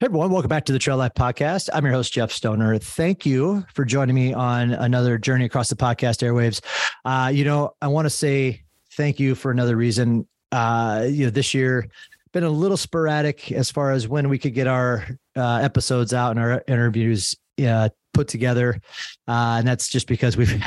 Hey everyone, welcome back to the Trail Life Podcast. I'm your host, Jeff Stoner. Thank you for joining me on another journey across the podcast airwaves. Uh, you know, I want to say thank you for another reason. Uh, you know, this year been a little sporadic as far as when we could get our uh, episodes out and our interviews uh, put together, uh, and that's just because we've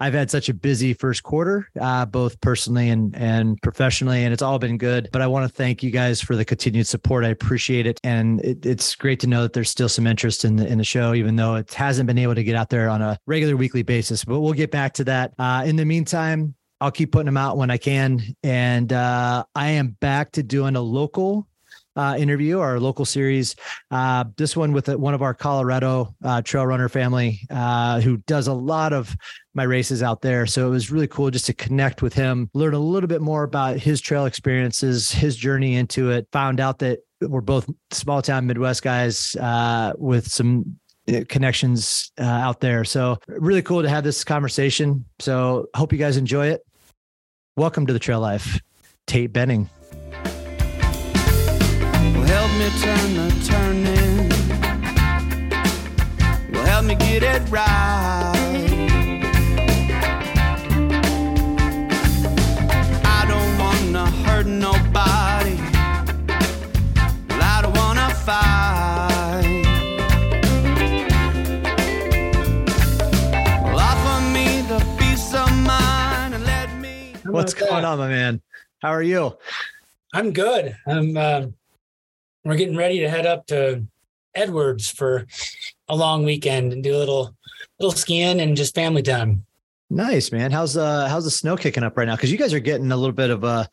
I've had such a busy first quarter, uh, both personally and and professionally, and it's all been good. But I want to thank you guys for the continued support. I appreciate it, and it, it's great to know that there's still some interest in the in the show, even though it hasn't been able to get out there on a regular weekly basis. But we'll get back to that. Uh, in the meantime, I'll keep putting them out when I can, and uh, I am back to doing a local uh, interview, our local series. Uh, this one with one of our Colorado uh, trail runner family uh, who does a lot of my races out there. So it was really cool just to connect with him, learn a little bit more about his trail experiences, his journey into it. Found out that we're both small town Midwest guys uh, with some uh, connections uh, out there. So really cool to have this conversation. So hope you guys enjoy it. Welcome to the Trail Life, Tate Behning help me turn the turning. Will help me get it right. I don't wanna hurt nobody. Well, I don't wanna fight. Well, offer me the peace of mind and let me. What's going on, my man? How are you? I'm good. I'm. Uh we're getting ready to head up to Edwards for a long weekend and do a little little skiing and just family time. Nice, man. How's uh how's the snow kicking up right now? Because you guys are getting a little bit of a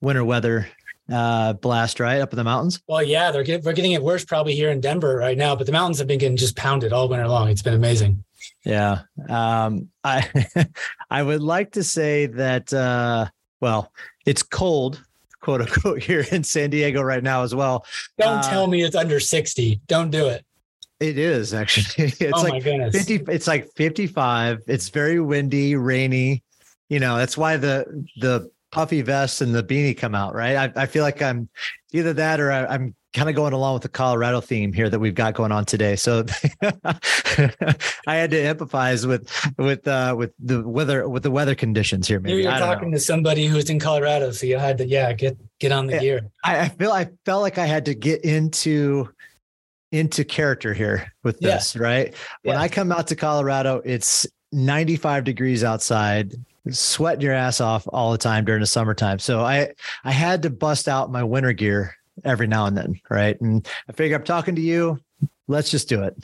winter weather uh blast, right? Up in the mountains. Well, yeah, they're get, we're getting it worse probably here in Denver right now, but the mountains have been getting just pounded all winter long. It's been amazing. Yeah. Um I I would like to say that uh well, it's cold quote unquote here in San Diego right now as well. Don't uh, tell me it's under 60. Don't do it. It is actually. It's oh like my goodness. 50 it's like 55. It's very windy, rainy. You know, that's why the the puffy vest and the beanie come out, right? I, I feel like I'm either that or I, I'm kind of going along with the Colorado theme here that we've got going on today. So I had to empathize with with uh, with the weather with the weather conditions here. Maybe you're talking know. to somebody who's in Colorado, so you had to yeah get get on the gear. I, I feel I felt like I had to get into into character here with this, yeah. right? When yeah. I come out to Colorado, it's 95 degrees outside sweating your ass off all the time during the summertime. So I I had to bust out my winter gear every now and then, right? And I figure I'm talking to you. Let's just do it.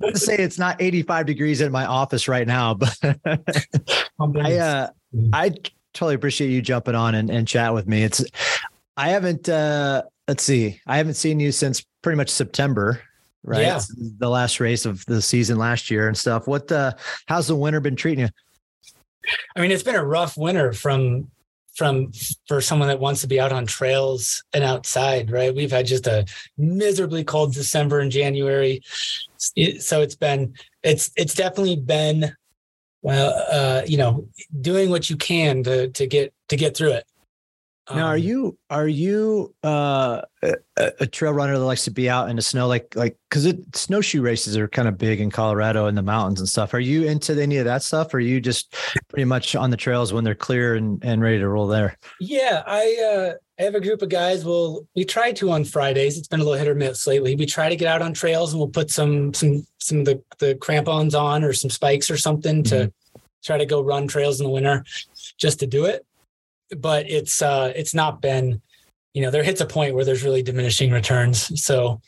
Let's say it's not 85 degrees in my office right now, but I uh, I totally appreciate you jumping on and, and chat with me. It's I haven't uh let's see, I haven't seen you since pretty much September, right? Yeah. the last race of the season last year and stuff. What uh how's the winter been treating you? I mean, it's been a rough winter from from for someone that wants to be out on trails and outside, right? We've had just a miserably cold December and January. So it's been it's it's definitely been well uh you know doing what you can to to get to get through it. Now, are um, you are you uh, a, a, trail runner that likes to be out in the snow, like like because snowshoe races are kind of big in Colorado in the mountains and stuff? Are you into any of that stuff? Or are you just pretty much on the trails when they're clear and, and ready to roll there? Yeah, I uh, I have a group of guys. We'll we try to on Fridays. It's been a little hit or miss lately. We try to get out on trails and we'll put some some some of the the crampons on or some spikes or something mm-hmm. to try to go run trails in the winter just to do it but it's uh it's not been you know there hits a point where there's really diminishing returns so.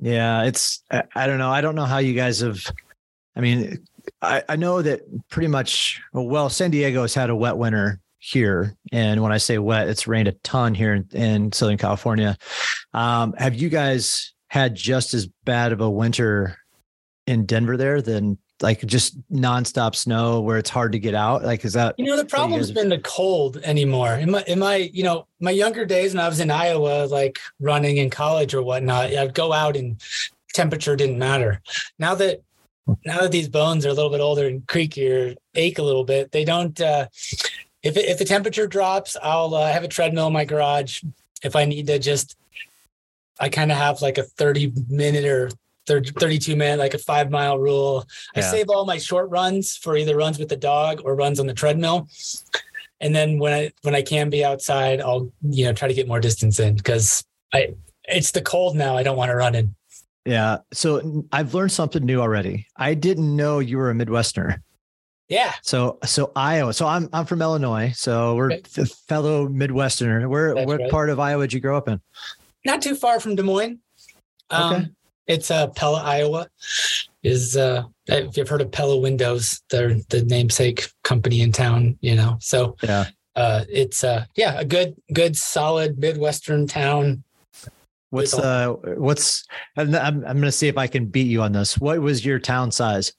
Yeah it's i, don't know. I don't know how you guys have i mean I, I know that pretty much well san diego has had a wet winter here and when i say wet it's rained a ton here in, in southern california. Um, have you guys had just as bad of a winter in denver there than like just nonstop snow where it's hard to get out? Like, is that you know the problem's been the cold anymore? In my in my you know my younger days when I was in Iowa, like running in college or whatnot, I'd go out and temperature didn't matter. Now that now that these bones are a little bit older and creaky or ache a little bit, they don't. Uh, if it, if the temperature drops, I'll uh, have a treadmill in my garage. If I need to just I kind of have like a 30 minute or 30, 32 minute, like a five mile rule. I Yeah. save all my short runs for either runs with the dog or runs on the treadmill. And then when I when I can be outside, I'll you know try to get more distance in because I it's the cold now. I don't want to run in. Yeah. So I've learned something new already. I didn't know you were a Midwesterner. Yeah, So so Iowa. So I'm I'm from Illinois. So we're Okay. f- fellow Midwesterner. Where That's what right. part of Iowa did you grow up in? not too far from Des Moines. Um, Okay. It's uh, Pella, Iowa. Is uh, if you've heard of Pella Windows, they're the namesake company in town. You know, so Yeah. uh, it's uh, yeah, a good, good, solid Midwestern town. What's uh what's I'm I'm I'm gonna see if I can beat you on this. What was your town size?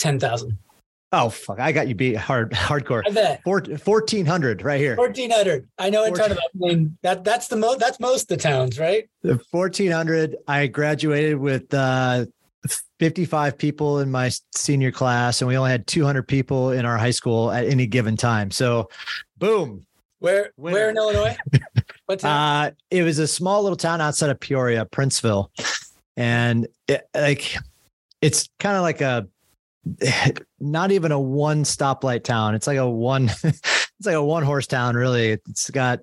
Ten thousand. Oh fuck, I got you beat hard hardcore. I bet. Four, 1400 right here. Fourteen hundred. I know front of I mean, that that's the most that's most of the towns, right? The 1400 I graduated with uh 55 people in my senior class and we only had 200 people in our high school at any given time. So boom. Where Winner. where in Illinois? What town? Uh it was a small little town outside of Peoria, Princeville. And it, like it's kind of like a not even a one stoplight town. It's like a one it's like a one horse town really. It's got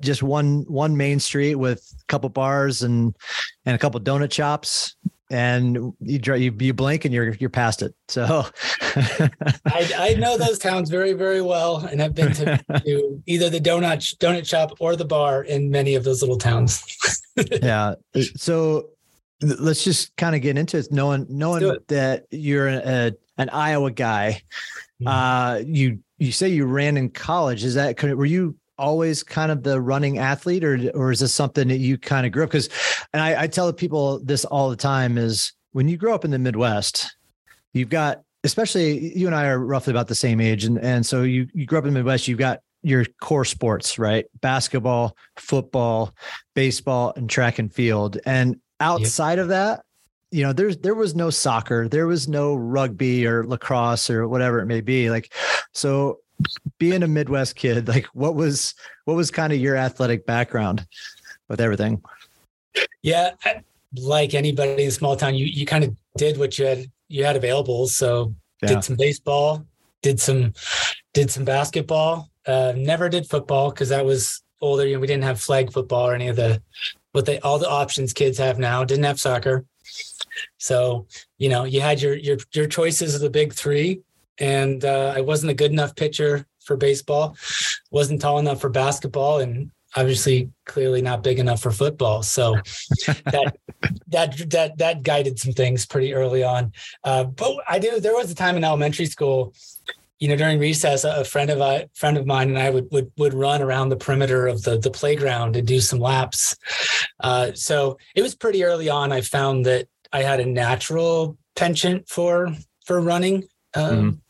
just one one main street with a couple bars and and a couple donut shops and you you, you blink and you're you're past it. So I, I know those towns very, very well, and I've been to, to either the donut donut shop or the bar in many of those little towns. yeah. So let's just kind of get into it. Knowing knowing it. that you're a, an Iowa guy, Mhm. uh, you you say you ran in college. Is that were you always kind of the running athlete, or or is this something that you kind of grew up? Because, and I, I tell people this all the time is when you grow up in the Midwest, you've got especially you and I are roughly about the same age, and and so you you grew up in the Midwest. You've got your core sports, right? Basketball, football, baseball, and track and field. And outside of that, you know, there's there was no soccer, there was no rugby or lacrosse or whatever it may be. Like, so being a Midwest kid, like what was what was kind of your athletic background with everything? Yeah, like anybody in a small town, you you kind of did what you had you had available. So Yeah. did some baseball, did some did some basketball. Uh, never did football because that was older. You know, we didn't have flag football or any of the what they all the options kids have now. Didn't have soccer. So you know, you had your your your choices of the big three, and uh, I wasn't a good enough pitcher for baseball. wasn't tall enough for basketball, and obviously clearly not big enough for football. So that that that that guided some things pretty early on. Uh, but I do. There was a time in elementary school, you know, during recess, a friend of a friend of mine and I would would would run around the perimeter of the the playground and do some laps. Uh, so it was pretty early on. I found that I had a natural penchant for for running. Um,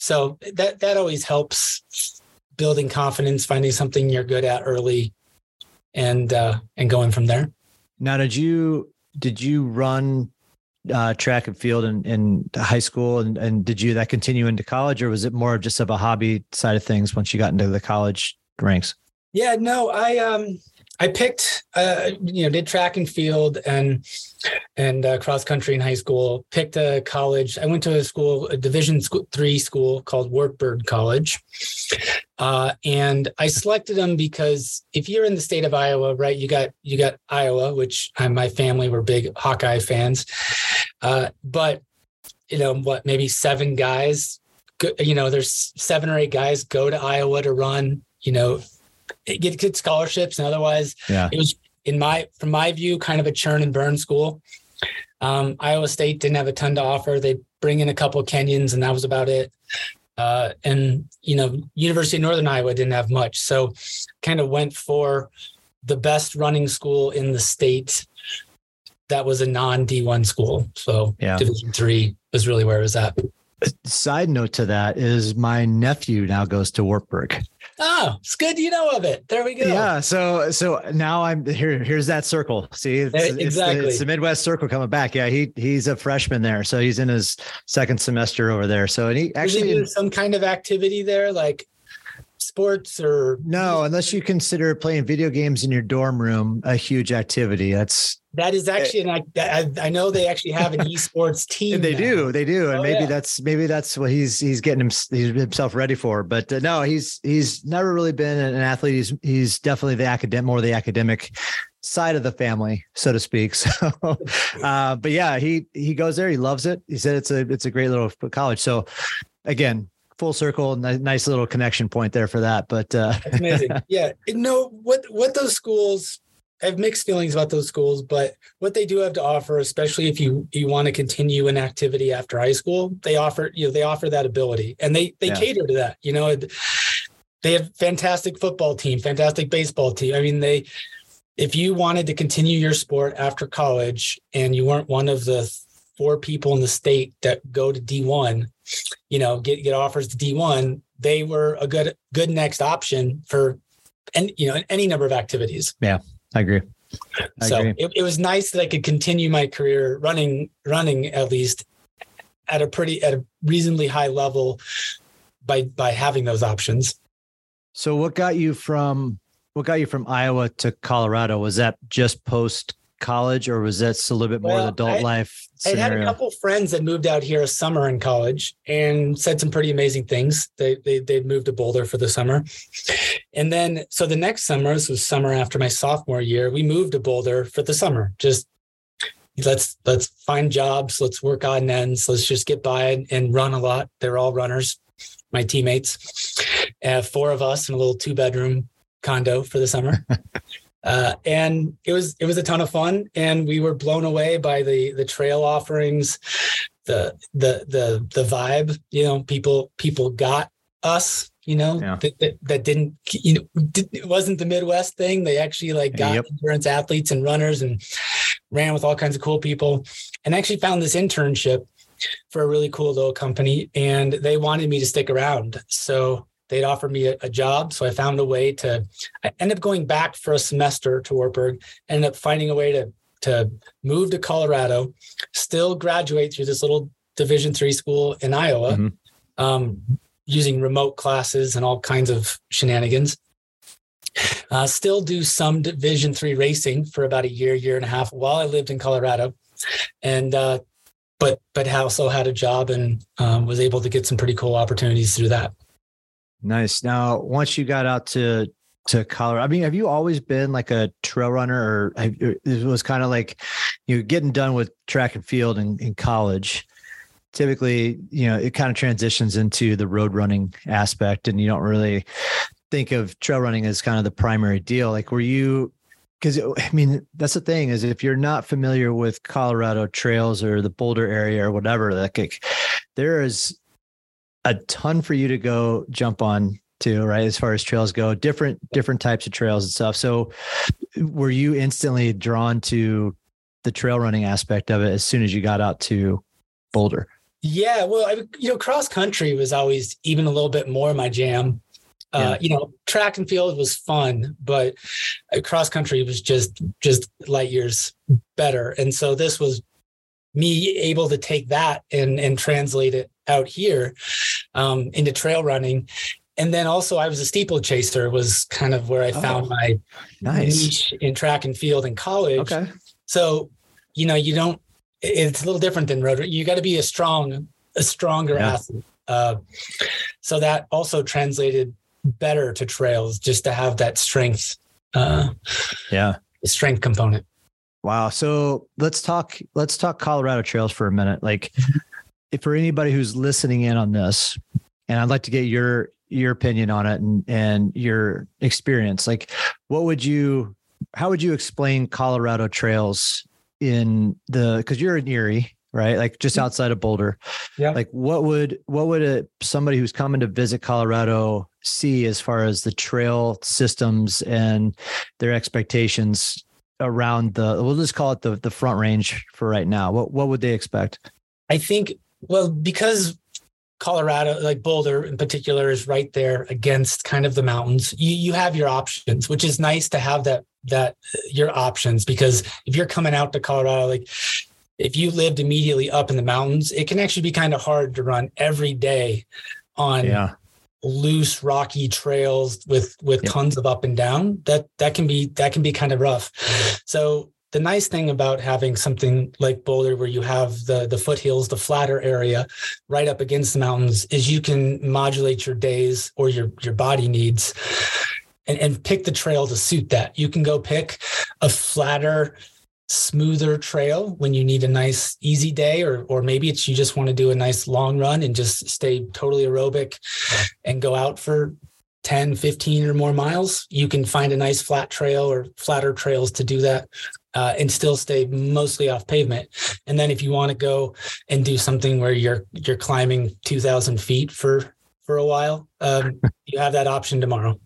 So that that always helps building confidence, finding something you're good at early, and uh, and going from there. Now, did you did you run uh, track and field in, in high school, and and did you that continue into college, or was it more just of a hobby side of things once you got into the college ranks? Yeah, no, I um I picked uh you know did track and field and and uh, cross country in high school. Picked a college. I went to a school, a Division three school called Wartburg College, uh, and I selected them because if you're in the state of Iowa, right, you got you got Iowa, which uh, my family were big Hawkeye fans, uh, but you know what, maybe seven guys. You know, there's seven or eight guys go to Iowa to run. You know, get good scholarships and otherwise Yeah. it was in my from my view kind of a churn and burn school um, iowa state didn't have a ton to offer they bring in a couple of kenyans and that was about it uh, and you know university of northern iowa didn't have much so kind of went for the best running school in the state that was a non d1 school so Yeah. division three was really where it was at Side note to that is my nephew now goes to Wartburg. Oh it's good you know of it there we go Yeah. So so now I'm here. Here's that circle. See, it's, eh, it's the- Exactly. it's the Midwest circle coming back. Yeah. He he's a freshman there, so he's in his second semester over there. So and he actually do some kind of activity there like sports or no, unless you consider playing video games in your dorm room a huge activity. That's that is actually, and I, I, I know they actually have an esports team. they now. do, they do, and Oh, maybe yeah. that's maybe that's what he's he's getting him, he's himself ready for. But uh, no, he's he's never really been an athlete. He's he's definitely the academic, more the academic side of the family, so to speak. So, uh, but yeah, he he goes there. He loves it. He said it's a it's a great little college. So, again, full circle, ni- nice little connection point there for that. But uh, That's amazing. yeah. No, what what those schools I have mixed feelings about those schools, but what they do have to offer, especially if you you want to continue an activity after high school, they offer you know they offer that ability and they they Yeah. cater to that. You know, they have fantastic football team, fantastic baseball team. I mean, they if you wanted to continue your sport after college and you weren't one of the four people in the state that go to D1, you know, get get offers to D1, they were a good good next option for and you know any number of activities. Yeah, I agree. I so agree. it, it was nice that I could continue my career running running at least at a pretty at a reasonably high level by by having those options. So, what got you from what got you from Iowa to Colorado? Was that just post college, or was that a little bit more Well, adult I- life I had a couple friends that moved out here a summer in college and said some pretty amazing things. They they they moved to Boulder for the summer, and then so the next summer, this was summer after my sophomore year, we moved to Boulder for the summer. Just let's let's find jobs, let's work odd ends, let's just get by and, and run a lot. They're all runners, my teammates. Uh, four of us in a little two bedroom condo for the summer. Uh, and it was it was a ton of fun, and we were blown away by the the trail offerings, the the the the vibe. You know, people people got us. You know, Yeah. that, that that didn't you know did, it wasn't the Midwest thing. They actually like got Yep. endurance athletes and runners and ran with all kinds of cool people, and actually found this internship for a really cool little company, and they wanted me to stick around. So they'd offered me a, a job, so I found a way to I ended up going back for a semester to Wartburg, ended up finding a way to to move to Colorado, still graduate through this little Division three school in Iowa, Mhm. um, using remote classes and all kinds of shenanigans. Uh, still do some Division three racing for about a year, year and a half while I lived in Colorado, and uh, but but also had a job and um, was able to get some pretty cool opportunities through that. Nice. Now, once you got out to to Colorado, I mean, have you always been like a trail runner, or have, it was kind of like you know, getting done with track and field in, in college? Typically, you know, it kind of transitions into the road running aspect, and you don't really think of trail running as kind of the primary deal. Like, were you? Because I mean, that's the thing is if you're not familiar with Colorado trails or the Boulder area or whatever, like there is a ton for you to go jump on to right as far as trails go different different types of trails and stuff so were you instantly drawn to the trail running aspect of it as soon as you got out to boulder Yeah, well, I, you know, cross country was always even a little bit more my jam. Uh, you know, track and field was fun, but uh, cross country was just just light years better. And so this was me able to take that and and translate it out here um, into trail running. And then also, I was a steeplechaser. Was kind of where I found Oh, my nice niche in track and field in college. okay So, you know, you don't. It's a little different than road. You got to be a strong, a stronger Yeah. athlete. Uh, so that also translated better to trails, just to have that strength, uh, yeah strength component. Wow. So let's talk let's talk Colorado trails for a minute. Like if for anybody who's listening in on this, and I'd like to get your your opinion on it and and your experience. Like what would you how would you explain Colorado trails in the because you're in Erie, right? Like just mm-hmm. outside of Boulder. Yeah. Like what would what would a somebody who's coming to visit Colorado see as far as the trail systems and their expectations around the we'll just call it the the front range for right now. What what would they expect? I think, well, because Colorado, like Boulder in particular, is right there against kind of the mountains. You you have your options, which is nice to have that that uh, your options because if you're coming out to Colorado, like if you lived immediately up in the mountains, it can actually be kind of hard to run every day on Yeah. loose rocky trails with with tons of up and down that that can be that can be kind of rough so the nice thing about having something like boulder where you have the the foothills the flatter area right up against the mountains is you can modulate your days or your your body needs and, and pick the trail to suit that. You can go pick a flatter smoother trail when you need a nice easy day or or maybe it's you just want to do a nice long run and just stay totally aerobic and go out for 10 15 or more miles. You can find a nice flat trail or flatter trails to do that uh, and still stay mostly off pavement and then if you want to go and do something where you're you're climbing 2000 feet for for a while um, you have that option tomorrow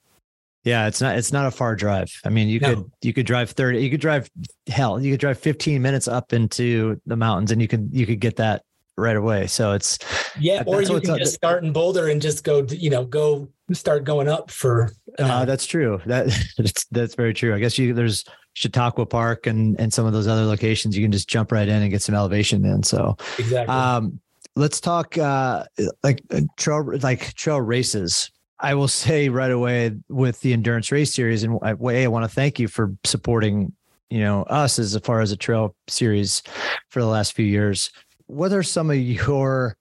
yeah, it's not it's not a far drive. I mean, you no. could you could drive 30, you could drive hell, you could drive 15 minutes up into the mountains and you could you could get that right away. So it's yeah, or you can just start in Boulder and just go, you know, go start going up for. Uh, that's true. That that's, that's very true. I guess you there's Chautauqua Park and and some of those other locations. You can just jump right in and get some elevation in. So exactly. Um, let's talk uh, like uh, trail like trail races I will say right away with the endurance race series, and I, I want to thank you for supporting, you know, us as far as a trail series for the last few years. What are some of your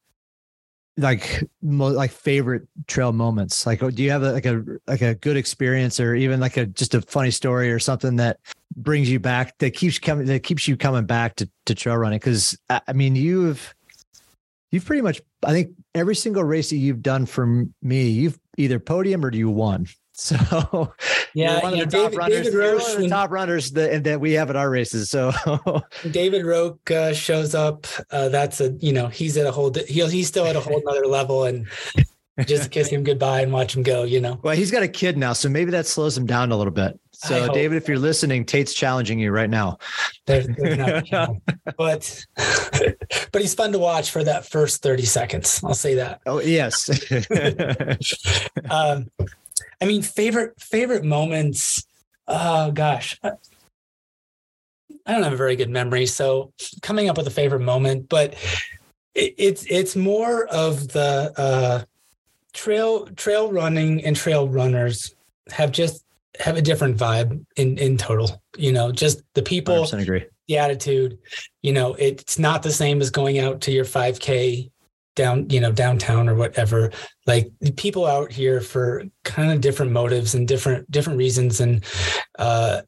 like mo- like favorite trail moments? Like, do you have a, like a like a good experience, or even like a just a funny story or something that brings you back that keeps coming that keeps you coming back to to trail running? Because I mean, you've you've pretty much I think every single race that you've done for me, you've either podium or you won. So yeah, one of the top David, runners, David Roche, one of the top runners that, that we have at our races. So David Roche uh, shows up. Uh, that's a you know he's at a whole he, he's still at a whole other level, and just kiss him goodbye and watch him go. You know. Well, he's got a kid now, so maybe that slows him down a little bit. So, David, if you're listening, Tate's challenging you right now. There's, there's but but he's fun to watch for that first 30 seconds. I'll say that. Oh yes. um, I mean, favorite favorite moments. Oh gosh. I don't have a very good memory, so coming up with a favorite moment, but it, it's it's more of the uh, trail trail running and trail runners have just have a different vibe in in total. You know, just the people, agree. the attitude. You know, it's not the same as going out to your 5K down, you know, downtown or whatever. Like people out here for kind of different motives and different different reasons, and uh,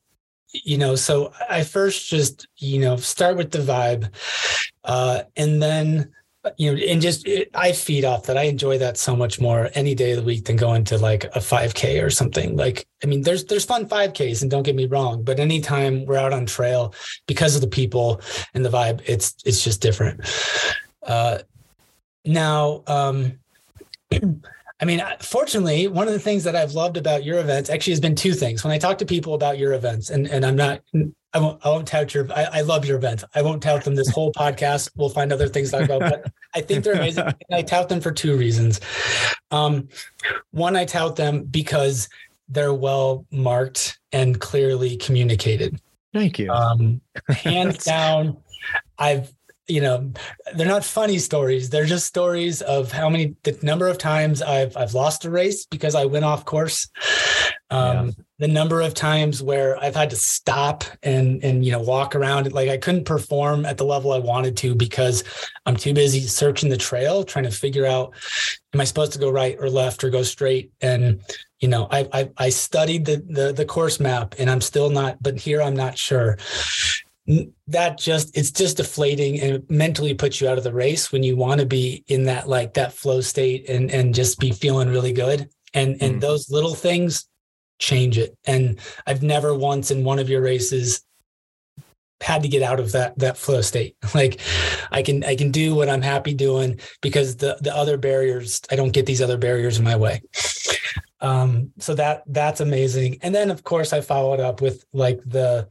you know, so I first just you know start with the vibe, uh, and then you know, and just it, I feed off that. I enjoy that so much more any day of the week than going to like a 5K or something. Like, I mean, there's there's fun 5Ks, and don't get me wrong, but anytime we're out on trail, because of the people and the vibe, it's it's just different. Uh, now, um, I mean, fortunately, one of the things that I've loved about your events actually has been two things. When I talk to people about your events, and and I'm not I won't, I won't tout your, I, I, love your events. I won't tout them this whole podcast. We'll find other things to talk about, but I think they're amazing. And I tout them for two reasons. Um, one, I tout them because they're well marked and clearly communicated. Thank you. Um, hands down, I've, you know, they're not funny stories. They're just stories of how many, the number of times I've, I've lost a race because I went off course. Um, yeah the number of times where I've had to stop and and you know walk around like I couldn't perform at the level I wanted to because I'm too busy searching the trail trying to figure out am I supposed to go right or left or go straight and you know I I, I studied the, the the course map and I'm still not but here I'm not sure that just it's just deflating and it mentally puts you out of the race when you want to be in that like that flow state and and just be feeling really good and and mm. those little things change it. And I've never once in one of your races had to get out of that that flow state. Like I can I can do what I'm happy doing because the the other barriers I don't get these other barriers in my way. Um, so that that's amazing. And then of course I followed up with like the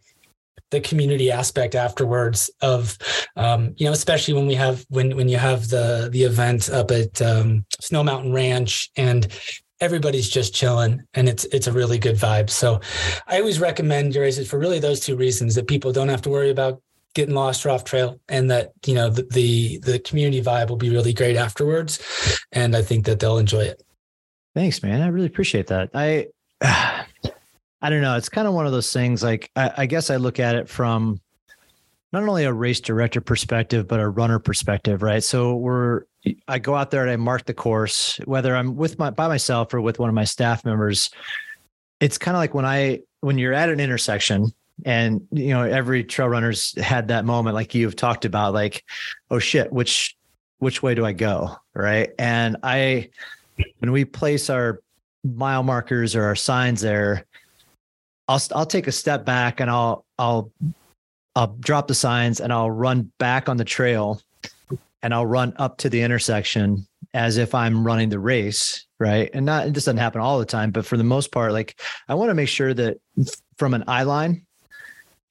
the community aspect afterwards of um, you know especially when we have when when you have the the event up at um, Snow Mountain Ranch and everybody's just chilling and it's it's a really good vibe. So I always recommend your races for really those two reasons that people don't have to worry about getting lost or off trail and that you know the, the the community vibe will be really great afterwards and I think that they'll enjoy it. Thanks, man. I really appreciate that. I, I don't know. It's kind of one of those things. Like, I, I guess I look at it from not only a race director perspective, but a runner perspective, right? So we're, I go out there and I mark the course, whether I'm with my by myself or with one of my staff members. It's kind of like when I when you're at an intersection and you know every trail runner's had that moment like you've talked about like oh shit which which way do i go right and i when we place our mile markers or our signs there i'll i'll take a step back and i'll i'll i'll drop the signs and i'll run back on the trail and i'll run up to the intersection as if i'm running the race right and not this doesn't happen all the time but for the most part like i want to make sure that from an eye line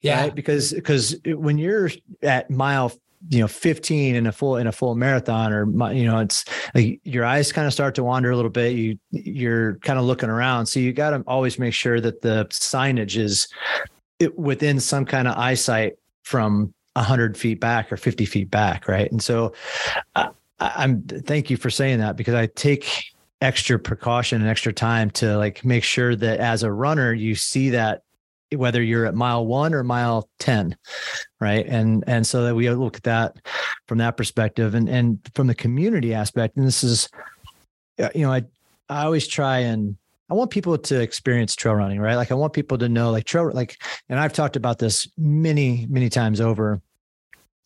Yeah. right? because because when you're at mile you know 15 in a full in a full marathon or you know it's like your eyes kind of start to wander a little bit. You you're kind of looking around. So you got to always make sure that the signage is within some kind of eyesight from 100 feet back or 50 feet back right? And so uh, I, i'm thank you for saying that because i take extra precaution and extra time to like make sure that as a runner you see that whether you're at mile one or mile 10 right? And and so that we look at that from that perspective and and from the community aspect and this is uh, you know i i always try and i want people to experience trail running right? Like i want people to know like trail like and i've talked about this many many times over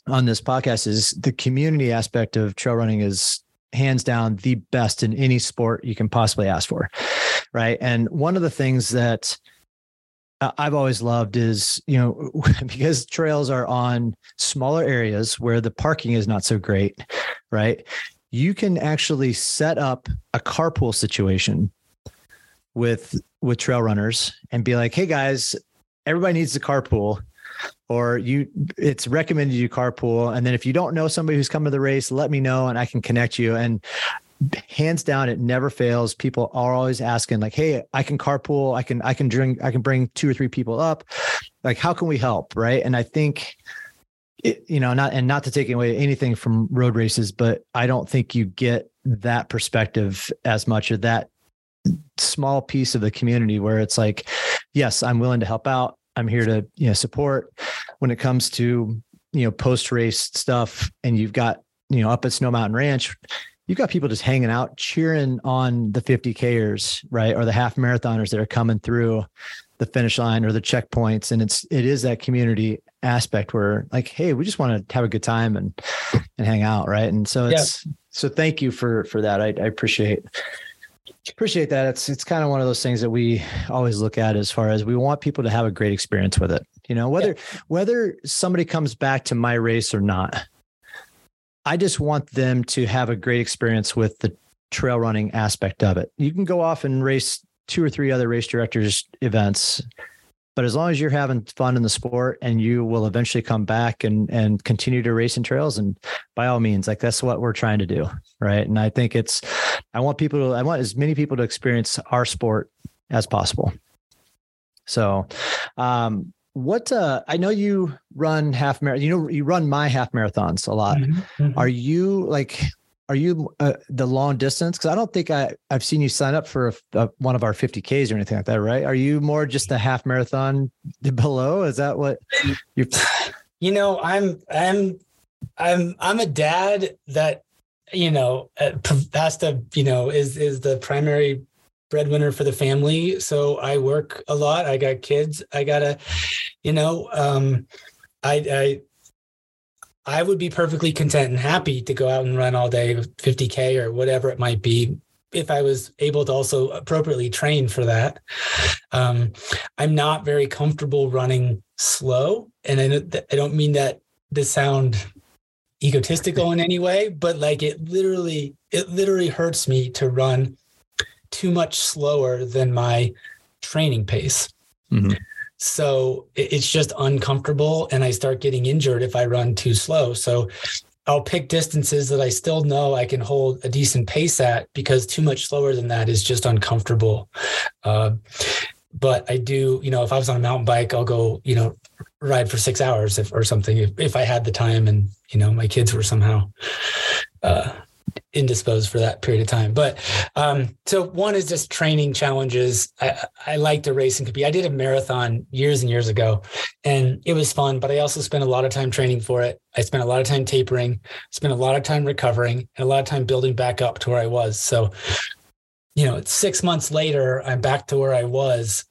on this podcast is the community aspect of trail running is hands down the best in any sport you can possibly ask for right? And one of the things that I've always loved is, you know, because trails are on smaller areas where the parking is not so great, right? You can actually set up a carpool situation with with trail runners and be like, "Hey guys, everybody needs to carpool." Or you it's recommended you carpool and then if you don't know somebody who's coming to the race, let me know and I can connect you and hands down it never fails. People are always asking like hey i can carpool. I can i can drink i can bring two or three people up. Like how can we help? Right? And i think it, you know not and not to take away anything from road races but i don't think you get that perspective as much of that small piece of the community where it's like yes i'm willing to help out. I'm here to you know support. When it comes to you know post race stuff and you've got you know up at snow mountain ranch you've got people just hanging out cheering on the 50kers right? Or the half marathoners that are coming through the finish line or the checkpoints. And it's it is that community aspect where like hey we just want to have a good time and and hang out right? And so it's so thank you for for that. I, I appreciate appreciate that. It's it's kind of one of those things that we always look at as far as we want people to have a great experience with it you know whether whether somebody comes back to my race or not I just want them to have a great experience with the trail running aspect of it. You can go off and race two or three other race directors events, but as long as you're having fun in the sport and you will eventually come back and and continue to race in trails and by all means like that's what we're trying to do, right? And I think it's I want people to I want as many people to experience our sport as possible. So, um what uh i know you run half marathon you know you run my half marathons a lot. Mhm. are you like are you uh, the long distance? Because i don't think i i've seen you sign up for a, a, one of our 50ks or anything like that right? Are you more just the half marathon below? Is that what you're you know i'm i'm i'm i'm a dad that you know uh, has to you know is is the primary breadwinner for the family. So i work a lot. I got kids. I gotta you know um i i i would be perfectly content and happy to go out and run all day 50k or whatever it might be if i was able to also appropriately train for that. Um i'm not very comfortable running slow and i, I don't mean that to sound egotistical in any way but like it literally it literally hurts me to run too much slower than my training pace. Mhm. so it's just uncomfortable and i start getting injured if i run too slow. So i'll pick distances that i still know i can hold a decent pace at because too much slower than that is just uncomfortable. Uh, but i do you know if i was on a mountain bike i'll go you know ride for six hours if, or something if, if i had the time and you know my kids were somehow uh, indisposed for that period of time. But um, so one is just training challenges. I, I like to race and compete. I did a marathon years and years ago, and it was fun. But I also spent a lot of time training for it. I spent a lot of time tapering, spent a lot of time recovering, and a lot of time building back up to where I was. So, you know, six months later, I'm back to where I was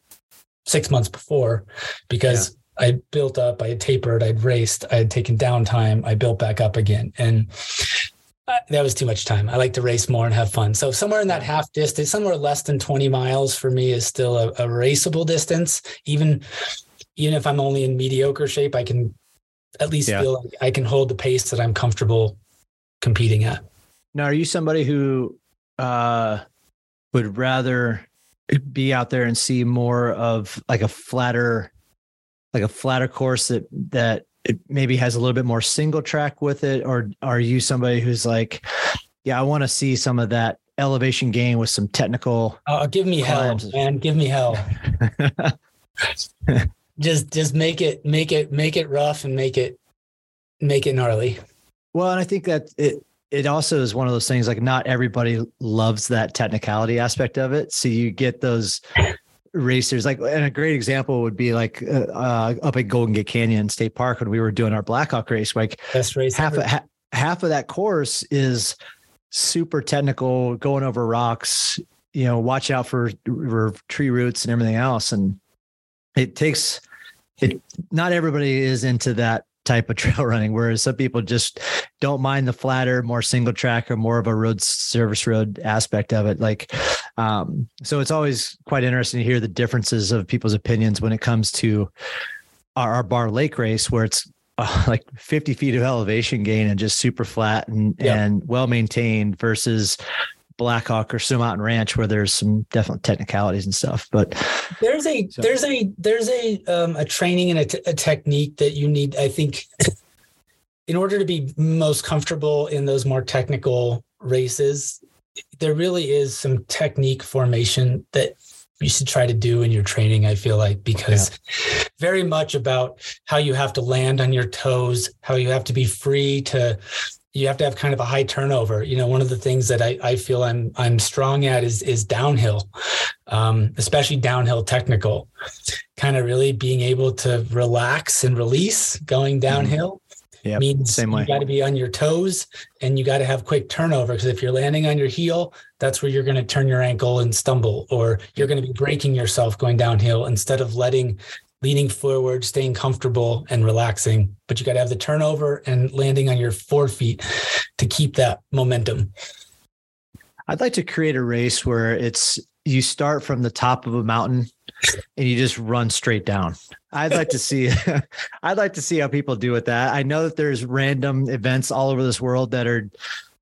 six months before because. Yeah. I built up, I had tapered, I'd raced, I had taken downtime, I built back up again. And that was too much time. I like to race more and have fun. So somewhere in that half distance, somewhere less than 20 miles for me is still a, a raceable distance. Even even if I'm only in mediocre shape, I can at least yeah. feel like I can hold the pace that I'm comfortable competing at. Now, are you somebody who uh, would rather be out there and see more of like a flatter, like a flatter course that that it maybe has a little bit more single track with it or are you somebody who's like yeah i want to see some of that elevation gain with some technical uh, give me hell man. Give me hell. Just just make it make it make it rough and make it make it gnarly. Well and i think that it it also is one of those things like not everybody loves that technicality aspect of it. So you get those racers. Like and a great example would be like uh, uh, up at golden gate canyon state park when we were doing our blackhawk race. Like best race half of, ha- half of that course is super technical going over rocks you know watch out for, for tree roots and everything else. And it takes it not everybody is into that type of trail running, whereas some people just don't mind the flatter, more single track or more of a road service road aspect of it. Like, um, so it's always quite interesting to hear the differences of people's opinions when it comes to our, our Barr Lake race, where it's uh, like 50 feet of elevation gain and just super flat and, yep. and well maintained versus Blackhawk or Snow Mountain Ranch where there's some definite technicalities and stuff. But there's a so. there's a there's a um, a training and a, t- a technique that you need. I think in order to be most comfortable in those more technical races, there really is some technique formation that you should try to do in your training i feel like because yeah. very much about how you have to land on your toes how you have to be free to you have to have kind of a high turnover. You know, one of the things that I, I feel I'm I'm strong at is is downhill, um, especially downhill technical. Kind of really being able to relax and release going mm-hmm. downhill. Yeah, means same way. You got to be on your toes and you got to have quick turnover because if you're landing on your heel, that's where you're going to turn your ankle and stumble, or you're going to be breaking yourself going downhill instead of letting leaning forward, staying comfortable and relaxing. But you got to have the turnover and landing on your forefeet to keep that momentum. I'd like to create a race where it's you start from the top of a mountain and you just run straight down. I'd like to see I'd like to see how people do with that. I know that there's random events all over this world that are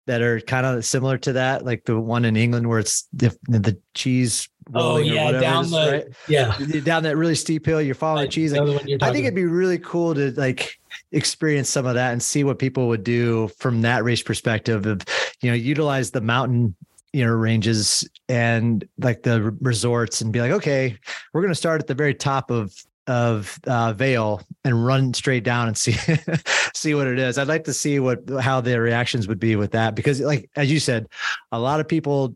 that are kind of similar to that, like the one in England where it's the, the cheese oh yeah down the right? yeah down that really steep hill you're following cheese like, i think it'd be really cool to like experience some of that and see what people would do from that race perspective of you know utilize the mountain you know ranges and like the resorts and be like okay we're going to start at the very top of of uh, Vail and run straight down and see see what it is. I'd like to see what how the reactions would be with that because, like as you said, a lot of people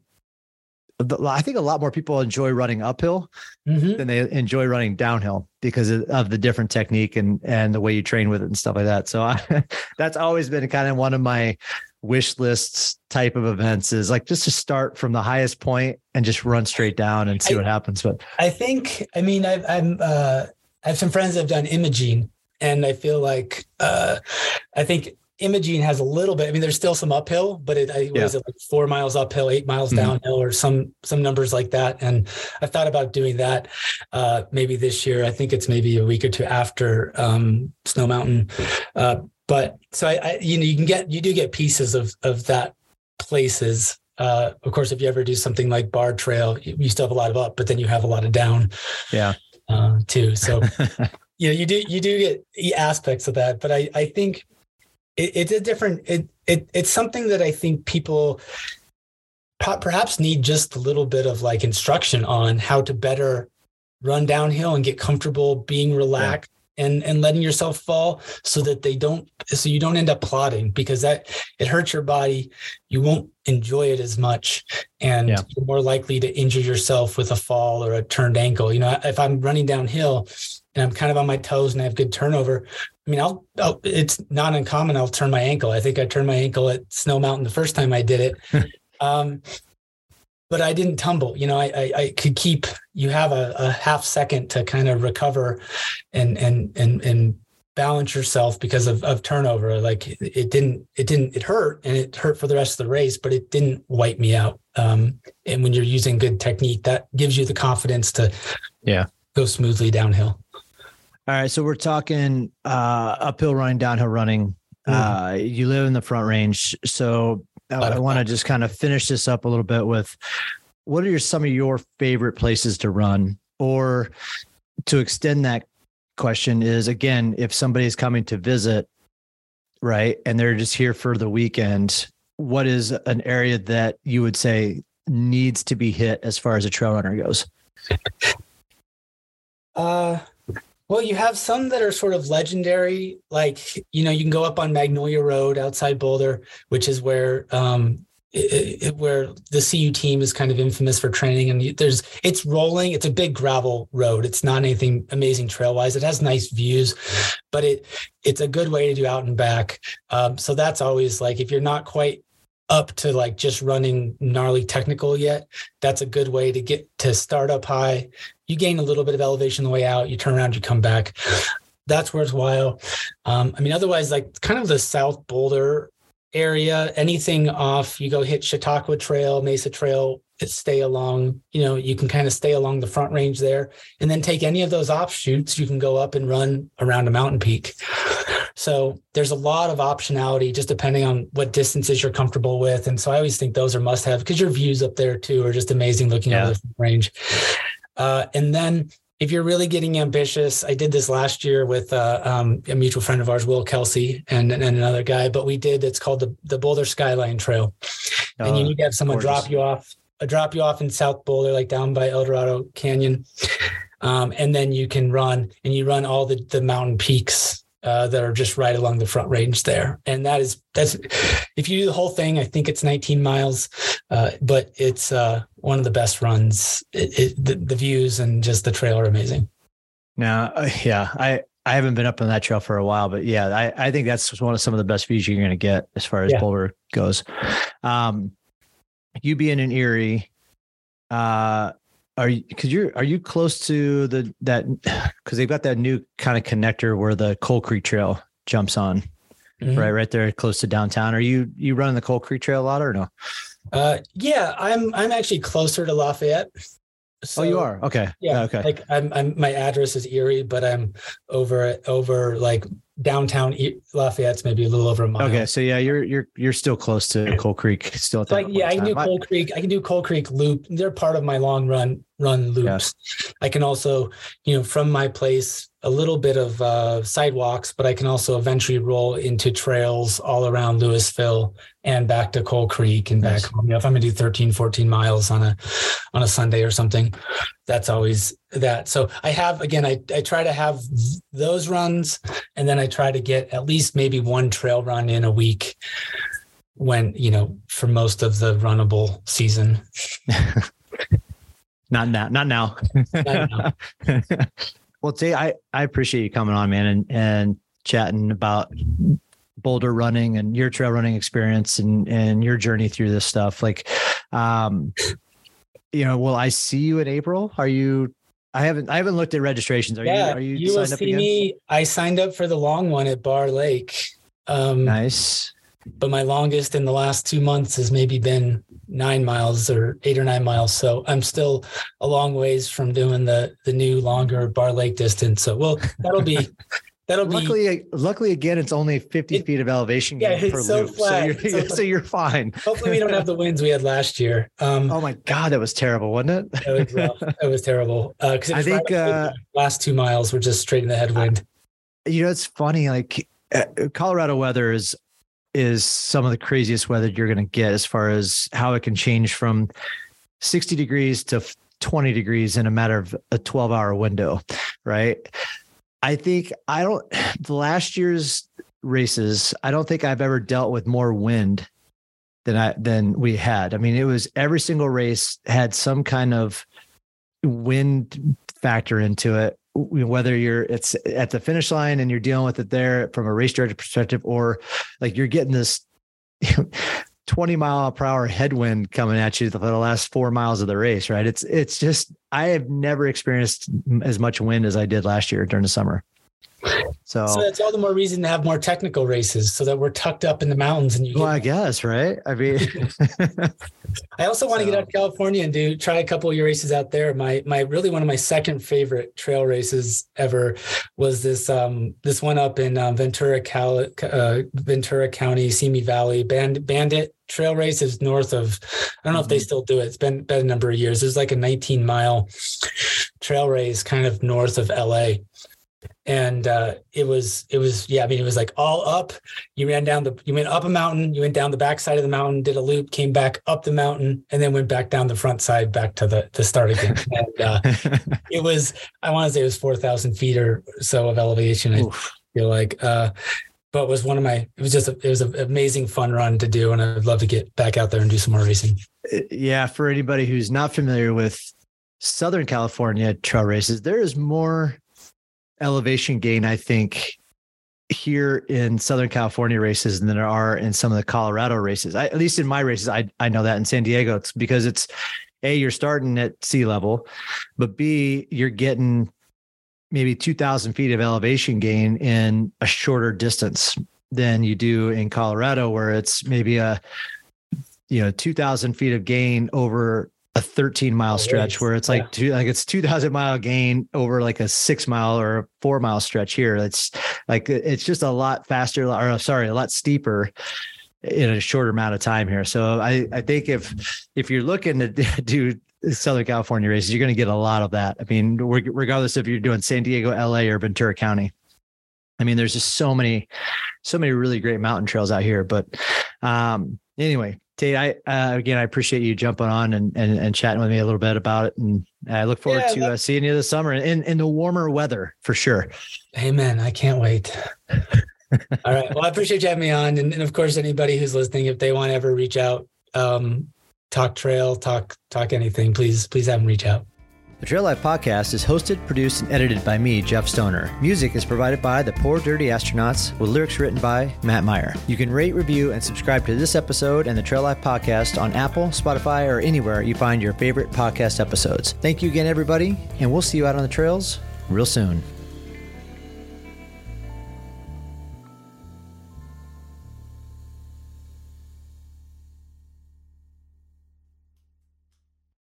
I think a lot more people enjoy running uphill mm-hmm. than they enjoy running downhill because of the different technique and and the way you train with it and stuff like that. So I, that's always been kind of one of my wish lists type of events is like just to start from the highest point and just run straight down and see I, what happens. But I think I mean i am uh, I have some friends that have done Imogene and I feel like uh, I think Imogene has a little bit. I mean, there's still some uphill, but it I, yeah. was it like four miles uphill, eight miles mm-hmm. downhill, or some some numbers like that. And I thought about doing that uh, maybe this year. I think it's maybe a week or two after um, Snow Mountain. Uh, but so I, I, you know, you can get you do get pieces of of that places. Uh, of course, if you ever do something like Barr Trail, you, you still have a lot of up, but then you have a lot of down. Yeah. Uh, too. So. you know, you do you do get aspects of that, but I I think it, it's a different it, it it's something that i think people perhaps need just a little bit of like instruction on how to better run downhill and get comfortable being relaxed and and letting yourself fall so that they don't so you don't end up plotting because that it hurts your body. You won't enjoy it as much and yeah. you're more likely to injure yourself with a fall or a turned ankle. You know if i'm running downhill and i'm kind of on my toes and i have good turnover i mean i'll, I'll it's not uncommon i'll turn my ankle. I think i turned my ankle at snow mountain the first time i did it. Um but I didn't tumble. You know, I, I, I could keep. You have a, a, half second to kind of recover, and and and and balance yourself because of, of turnover. Like it didn't it didn't it hurt and it hurt for the rest of the race, but it didn't wipe me out. Um, and when you're using good technique, that gives you the confidence to yeah go smoothly downhill. All right, so we're talking uh, uphill running, downhill running. Mm-hmm. Uh, you live in the Front Range, so I want to just kind of finish this up a little bit with what are your, some of your favorite places to run? Or to extend that question is again if somebody's coming to visit right and they're just here for the weekend what is an area that you would say needs to be hit as far as a trail runner goes? Uh well, you have some that are sort of legendary, like you know, you can go up on Magnolia Road outside Boulder, which is where um, it, it, where the CU team is kind of infamous for training. And there's it's rolling. It's a big gravel road. It's not anything amazing trail wise. It has nice views, but it it's a good way to do out and back. Um, so that's always like if you're not quite up to like just running gnarly technical yet, that's a good way to get to start up high. You gain a little bit of elevation the way out, you turn around, you come back. That's worthwhile. Um, I mean, otherwise, like kind of the South Boulder area, anything off, you go hit Chautauqua Trail, Mesa Trail, stay along, you know, you can kind of stay along the front range there and then take any of those offshoots, you can go up and run around a mountain peak. So there's a lot of optionality just depending on what distances you're comfortable with. And so I always think those are must have because your views up there too are just amazing looking yeah. at the range. Uh, and then if you're really getting ambitious, I did this last year with uh, um, a mutual friend of ours, Will Kelsey, and, and another guy. But we did it's called the the Boulder Skyline Trail, oh, and you oh, need to have someone gorgeous. drop you off, uh, drop you off in South Boulder, like down by Eldorado Canyon, um, and then you can run and you run all the the mountain peaks uh, that are just right along the front range there. And that is that's if you do the whole thing, I think it's 19 miles, uh, but it's uh, one of the best runs. It, it, the, the, views and just the trail are amazing. Now, uh, yeah, I I haven't been up on that trail for a while, but yeah, I I think that's one of some of the best views you're going to get as far as yeah. Boulder goes. Um, you being in Erie, uh, are you because you're are you close to the that because they've got that new kind of connector where the Coal Creek Trail jumps on, mm-hmm. right, right there close to downtown. Are you you running the Coal Creek Trail a lot or no? Uh, yeah, I'm I'm actually closer to Lafayette. So, oh, you are okay. Yeah, okay. Like I'm, I'm, my address is Erie, but I'm over over like downtown Lafayette's maybe a little over a mile. Okay, so yeah, you're you're you're still close to Coal Creek. Still, like yeah, I can do Coal Creek. I can do Coal Creek Loop. They're part of my long run run loops. Yeah. I can also, you know, from my place a little bit of uh, sidewalks, but I can also eventually roll into trails all around Louisville and back to Coal Creek and back home. You know, if I'm gonna do 13, 14 miles on a on a Sunday or something, that's always that. So I have again, I, I try to have those runs and then I try to get at least maybe one trail run in a week when, you know, for most of the runnable season. not now, not now. not now. Well, Tay, I, I appreciate you coming on, man, and, and chatting about boulder running and your trail running experience and, and your journey through this stuff. Like, um, you know, will I see you in April? Are you, I haven't, I haven't looked at registrations. Are yeah, you, are you, you will see me. I signed up for the long one at Barr Lake. Um, nice. But my longest in the last two months has maybe been nine miles or eight or nine miles. So I'm still a long ways from doing the the new longer Barr Lake distance. So well, that'll be that'll luckily, be luckily again, it's only 50 it, feet of elevation yeah, per so loop. Flat. So you're, so, so you're fine. Hopefully we don't have the winds we had last year. Um, oh my God, that was terrible, wasn't it? it was rough. It was terrible. Uh, cause I think uh, last two miles were just straight in the headwind. You know, it's funny. Like uh, Colorado weather is is some of the craziest weather you're going to get as far as how it can change from 60 degrees to 20 degrees in a matter of a 12 hour window, right? I think I don't the last year's races, I don't think I've ever dealt with more wind than I than we had. I mean, it was every single race had some kind of wind factor into it. Whether you're it's at the finish line and you're dealing with it there from a race director perspective, or like you're getting this 20 mile per hour headwind coming at you for the last four miles of the race, right? It's it's just I have never experienced as much wind as I did last year during the summer. So, so that's all the more reason to have more technical races so that we're tucked up in the mountains and you well, I guess, right? I mean I also want so. to get out to California and do try a couple of your races out there. My my really one of my second favorite trail races ever was this um this one up in um, Ventura Cal, uh, Ventura County, Simi Valley, Band, Bandit trail race is north of I don't know mm-hmm. if they mm-hmm. still do it. It's been been a number of years. There's like a 19 mile trail race kind of north of LA and uh, it was it was yeah i mean it was like all up. You ran down the you went up a mountain you went down the back side of the mountain did a loop came back up the mountain and then went back down the front side back to the the start again. And uh, it was i want to say it was 4000 feet or so of elevation i feel like uh, but was one of my it was just a, it was an amazing fun run to do and i'd love to get back out there and do some more racing. Uh, yeah for anybody who's not familiar with southern california trail races there is more elevation gain, I think, here in Southern California races than there are in some of the Colorado races. I, at least in my races, I I know that in San Diego, it's because it's a you're starting at sea level, but b you're getting maybe 2,000 feet of elevation gain in a shorter distance than you do in Colorado, where it's maybe a you know 2,000 feet of gain over a 13 mile stretch where it's like yeah. two, like it's 2000 mile gain over like a six mile or four mile stretch here. It's like, it's just a lot faster or sorry, a lot steeper in a shorter amount of time here. So I, I think if, if you're looking to do Southern California races, you're going to get a lot of that. I mean, regardless if you're doing San Diego, LA or Ventura County. I mean, there's just so many, so many really great mountain trails out here. But um, anyway, Tate, I uh, again, I appreciate you jumping on and, and, and chatting with me a little bit about it, and I look forward yeah, to uh, seeing you this summer in in the warmer weather for sure. Amen. I can't wait. All right. Well, I appreciate you having me on, and, and, of course, anybody who's listening, if they want to ever reach out, um, talk trail, talk talk anything, please please have them reach out. The Trail Life podcast is hosted, produced, and edited by me, Jeff Stoner. Music is provided by the Poor Dirty Astronauts, with lyrics written by Matt Meyer. You can rate, review, and subscribe to this episode and the Trail Life podcast on Apple, Spotify, or anywhere you find your favorite podcast episodes. Thank you again, everybody, and we'll see you out on the trails real soon.